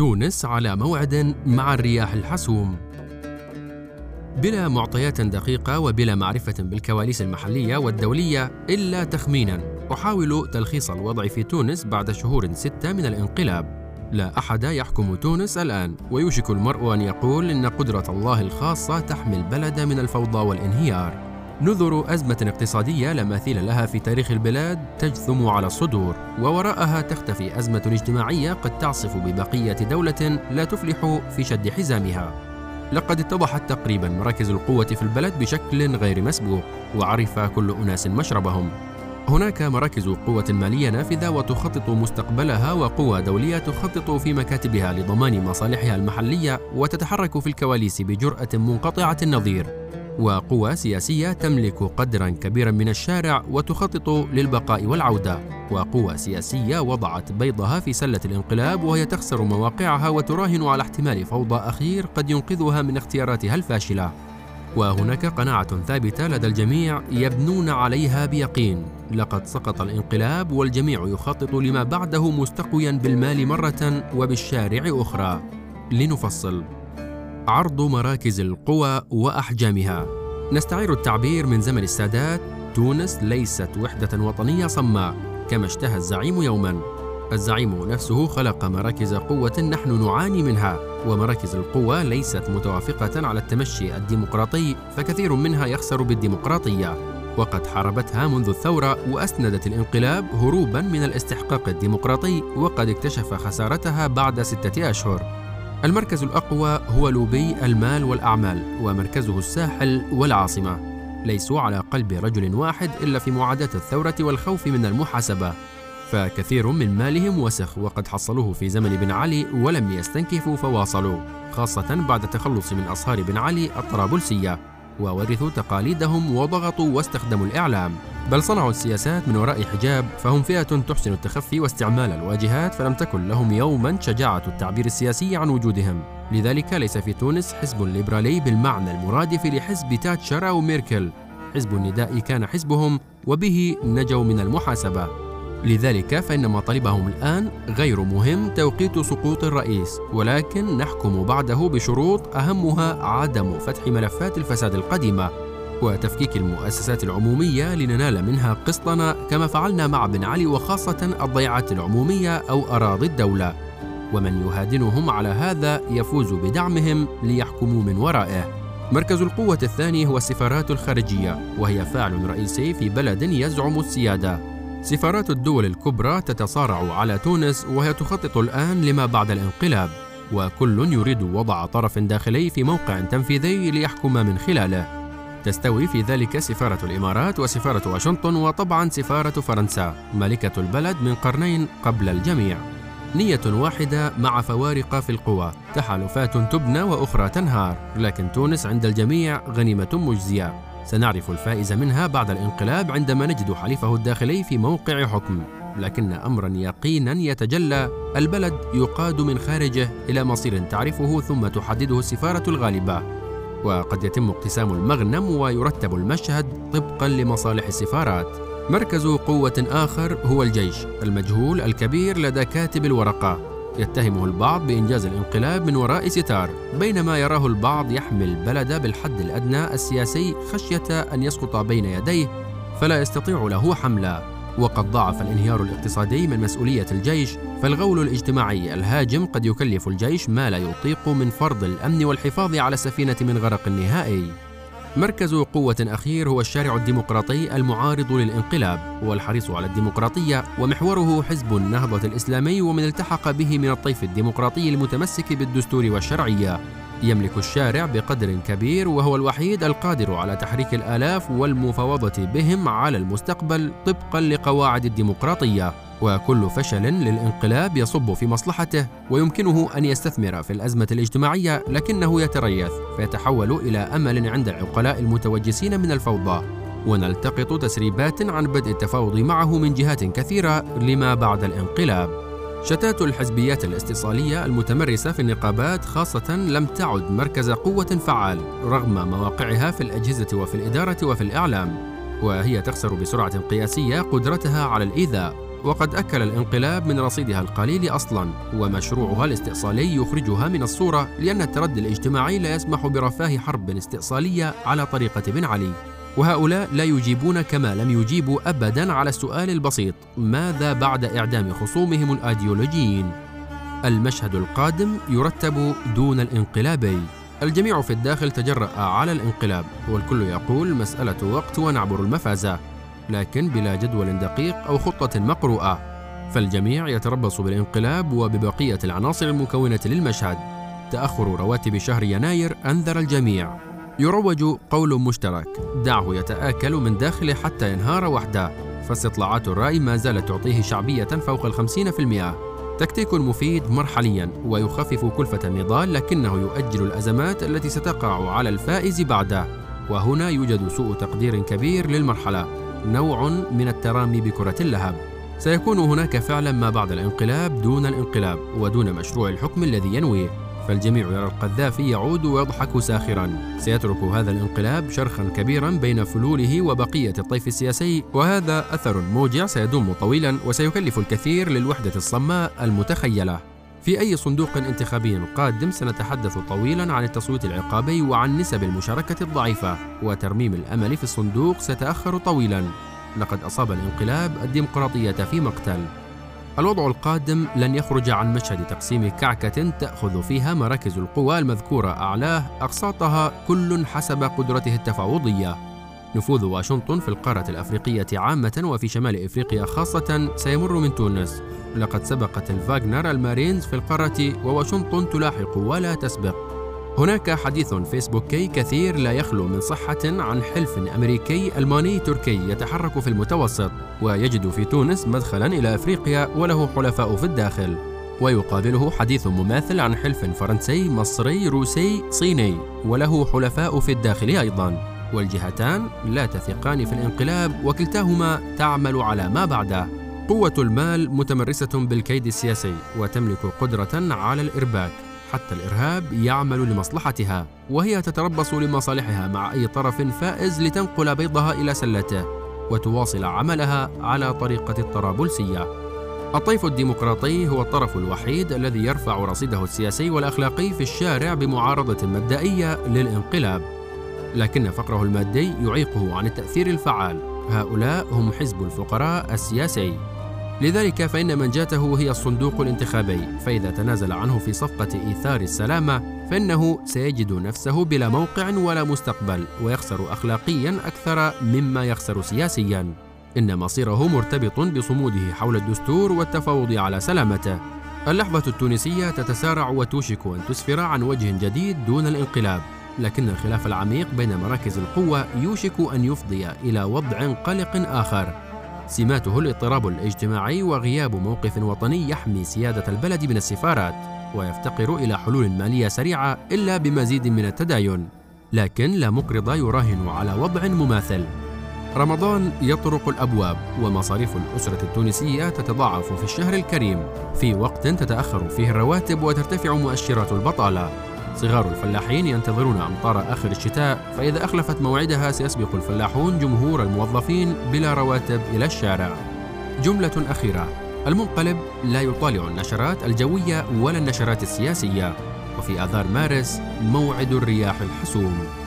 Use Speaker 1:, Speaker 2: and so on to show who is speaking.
Speaker 1: تونس على موعد مع الرياح الحسوم. بلا معطيات دقيقة وبلا معرفة بالكواليس المحلية والدولية إلا تخمينا. أحاول تلخيص الوضع في تونس بعد شهور ستة من الانقلاب. لا أحد يحكم تونس الآن ويوشك المرء أن يقول إن قدرة الله الخاصة تحمي البلد من الفوضى والانهيار. نذر أزمة اقتصادية لا مثيل لها في تاريخ البلاد تجثم على الصدور ووراءها تختفي أزمة اجتماعية قد تعصف ببقية دولة لا تفلح في شد حزامها. لقد اتضحت تقريبا مراكز القوة في البلد بشكل غير مسبوق وعرف كل أناس مشربهم. هناك مراكز قوة مالية نافذة وتخطط مستقبلها وقوى دولية تخطط في مكاتبها لضمان مصالحها المحلية وتتحرك في الكواليس بجرأة منقطعة النظير. وقوى سياسية تملك قدرا كبيرا من الشارع وتخطط للبقاء والعودة. وقوى سياسية وضعت بيضها في سلة الانقلاب وهي تخسر مواقعها وتراهن على احتمال فوضى أخير قد ينقذها من اختياراتها الفاشلة. وهناك قناعة ثابتة لدى الجميع يبنون عليها بيقين. لقد سقط الانقلاب والجميع يخطط لما بعده مستقويا بالمال مرة وبالشارع أخرى. لنفصل. عرض مراكز القوى وأحجامها. نستعير التعبير من زمن السادات. تونس ليست وحدة وطنية صماء كما اشتهى الزعيم يوما. الزعيم نفسه خلق مراكز قوة نحن نعاني منها ومراكز القوى ليست متوافقة على التمشي الديمقراطي فكثير منها يخسر بالديمقراطية. وقد حاربتها منذ الثورة وأسندت الانقلاب هروبا من الاستحقاق الديمقراطي وقد اكتشف خسارتها بعد ستة أشهر. المركز الأقوى هو لوبي المال والأعمال ومركزه الساحل والعاصمة. ليسوا على قلب رجل واحد إلا في معاداة الثورة والخوف من المحاسبة. فكثير من مالهم وسخ وقد حصلوه في زمن بن علي ولم يستنكفوا فواصلوا خاصة بعد التخلص من أصهار بن علي الطرابلسية. وورثوا تقاليدهم وضغطوا واستخدموا الإعلام. بل صنعوا السياسات من وراء حجاب فهم فئة تحسن التخفي واستعمال الواجهات فلم تكن لهم يوما شجاعة التعبير السياسي عن وجودهم. لذلك ليس في تونس حزب ليبرالي بالمعنى المرادف لحزب تاتشر أو ميركل حزب النداء كان حزبهم وبه نجوا من المحاسبة. لذلك فإن مطالبهم الآن غير مهم توقيت سقوط الرئيس ولكن نحكم بعده بشروط أهمها عدم فتح ملفات الفساد القديمة وتفكيك المؤسسات العمومية لننال منها قسطنا كما فعلنا مع بن علي وخاصة الضيعات العمومية أو أراضي الدولة. ومن يهادنهم على هذا يفوز بدعمهم ليحكموا من ورائه. مركز القوة الثاني هو السفارات الخارجية وهي فاعل رئيسي في بلد يزعم السيادة. سفارات الدول الكبرى تتصارع على تونس وهي تخطط الآن لما بعد الانقلاب وكل يريد وضع طرف داخلي في موقع تنفيذي ليحكم من خلاله. تستوي في ذلك سفارة الإمارات وسفارة واشنطن وطبعا سفارة فرنسا ملكة البلد من قرنين قبل الجميع. نية واحدة مع فوارق في القوى تحالفات تبنى وأخرى تنهار لكن تونس عند الجميع غنيمة مجزية. سنعرف الفائز منها بعد الانقلاب عندما نجد حليفه الداخلي في موقع حكم. لكن أمرا يقينا يتجلى البلد يقاد من خارجه إلى مصير تعرفه ثم تحدده السفارة الغالبة. وقد يتم اقتسام المغنم ويرتب المشهد طبقا لمصالح السفارات. مركز قوة آخر هو الجيش المجهول الكبير لدى كاتب الورقة. يتهمه البعض بإنجاز الانقلاب من وراء ستار بينما يراه البعض يحمي البلد بالحد الأدنى السياسي خشية أن يسقط بين يديه فلا يستطيع له حملا وقد ضاعف الانهيار الاقتصادي من مسؤولية الجيش فالغول الاجتماعي الهاجم قد يكلف الجيش ما لا يطيق من فرض الأمن والحفاظ على السفينة من غرق نهائي مركز قوة أخير هو الشارع الديمقراطي المعارض للانقلاب والحريص على الديمقراطية ومحوره حزب النهضة الإسلامي ومن التحق به من الطيف الديمقراطي المتمسك بالدستور والشرعية. يملك الشارع بقدر كبير وهو الوحيد القادر على تحريك الآلاف والمفاوضة بهم على المستقبل طبقا لقواعد الديمقراطية. وكل فشل للانقلاب يصب في مصلحته ويمكنه أن يستثمر في الأزمة الاجتماعية لكنه يتريث فيتحول إلى أمل عند العقلاء المتوجسين من الفوضى. ونلتقط تسريبات عن بدء التفاوض معه من جهات كثيرة لما بعد الانقلاب. شتات الحزبيات الاستيصالية المتمرسة في النقابات خاصة لم تعد مركز قوة فعال رغم مواقعها في الأجهزة وفي الإدارة وفي الإعلام. وهي تخسر بسرعة قياسية قدرتها على الإيذاء. وقد أكل الانقلاب من رصيدها القليل أصلا ومشروعها الاستئصالي يخرجها من الصورة لأن التردي الاجتماعي لا يسمح برفاه حرب استئصالية على طريقة بن علي. وهؤلاء لا يجيبون كما لم يجيبوا أبدا على السؤال البسيط ماذا بعد إعدام خصومهم الأيديولوجيين؟ المشهد القادم يرتب دون الانقلابي الجميع في الداخل تجرأ على الانقلاب والكل يقول مسألة وقت ونعبر المفازة لكن بلا جدول دقيق أو خطة مقروءة. فالجميع يتربص بالانقلاب وببقية العناصر المكونة للمشهد. تأخر رواتب شهر يناير أنذر الجميع. يروج قول مشترك دعه يتآكل من داخله حتى ينهار وحده فاستطلاعات الرأي ما زالت تعطيه شعبية فوق الخمسين في المئة. تكتيك مفيد مرحليا ويخفف كلفة النضال لكنه يؤجل الأزمات التي ستقع على الفائز بعده. وهنا يوجد سوء تقدير كبير للمرحلة. نوع من الترامي بكرة اللهب. سيكون هناك فعلا ما بعد الانقلاب دون الانقلاب ودون مشروع الحكم الذي ينويه. فالجميع يرى القذافي يعود ويضحك ساخرا. سيترك هذا الانقلاب شرخا كبيرا بين فلوله وبقية الطيف السياسي. وهذا أثر موجع سيدوم طويلا وسيكلف الكثير للوحدة الصماء المتخيلة. في أي صندوق انتخابي قادم سنتحدث طويلا عن التصويت العقابي وعن نسب المشاركة الضعيفة وترميم الأمل في الصندوق سيتأخر طويلا. لقد أصاب الانقلاب الديمقراطية في مقتل. الوضع القادم لن يخرج عن مشهد تقسيم كعكة تأخذ فيها مراكز القوى المذكورة أعلاه أقساطها كل حسب قدرته التفاوضية. نفوذ واشنطن في القارة الأفريقية عامة وفي شمال إفريقيا خاصة سيمر من تونس. لقد سبقت الفاغنر المارينز في القارة وواشنطن تلاحق ولا تسبق. هناك حديث فيسبوكي كثير لا يخلو من صحة عن حلف أمريكي ألماني تركي يتحرك في المتوسط ويجد في تونس مدخلا إلى أفريقيا وله حلفاء في الداخل. ويقابله حديث مماثل عن حلف فرنسي مصري روسي صيني وله حلفاء في الداخل أيضا. والجهتان لا تثقان في الانقلاب وكلتاهما تعمل على ما بعده. قوة المال متمرسة بالكيد السياسي وتملك قدرة على الإرباك. حتى الإرهاب يعمل لمصلحتها وهي تتربص لمصالحها مع أي طرف فائز لتنقل بيضها إلى سلته وتواصل عملها على طريقة الطرابلسية. الطيف الديمقراطي هو الطرف الوحيد الذي يرفع رصيده السياسي والأخلاقي في الشارع بمعارضة مبدئية للانقلاب. لكن فقره المادي يعيقه عن التأثير الفعال. هؤلاء هم حزب الفقراء السياسي. لذلك فإن منجاته هي الصندوق الانتخابي فإذا تنازل عنه في صفقة إيثار السلامة فإنه سيجد نفسه بلا موقع ولا مستقبل ويخسر أخلاقيا أكثر مما يخسر سياسيا. إن مصيره مرتبط بصموده حول الدستور والتفاوض على سلامته. اللحظة التونسية تتسارع وتوشك أن تسفر عن وجه جديد دون الانقلاب لكن الخلاف العميق بين مراكز القوة يوشك أن يفضي إلى وضع قلق آخر. سماته الاضطراب الاجتماعي وغياب موقف وطني يحمي سيادة البلد من السفارات ويفتقر إلى حلول مالية سريعة إلا بمزيد من التداين لكن لا مقرض يراهن على وضع مماثل. رمضان يطرق الأبواب ومصاريف الأسرة التونسية تتضاعف في الشهر الكريم في وقت تتأخر فيه الرواتب وترتفع مؤشرات البطالة. صغار الفلاحين ينتظرون أمطار آخر الشتاء فإذا أخلفت موعدها سيسبق الفلاحون جمهور الموظفين بلا رواتب إلى الشارع. جملة أخيرة المنقلب لا يطالع النشرات الجوية ولا النشرات السياسية وفي آذار مارس موعد الرياح الحسوم.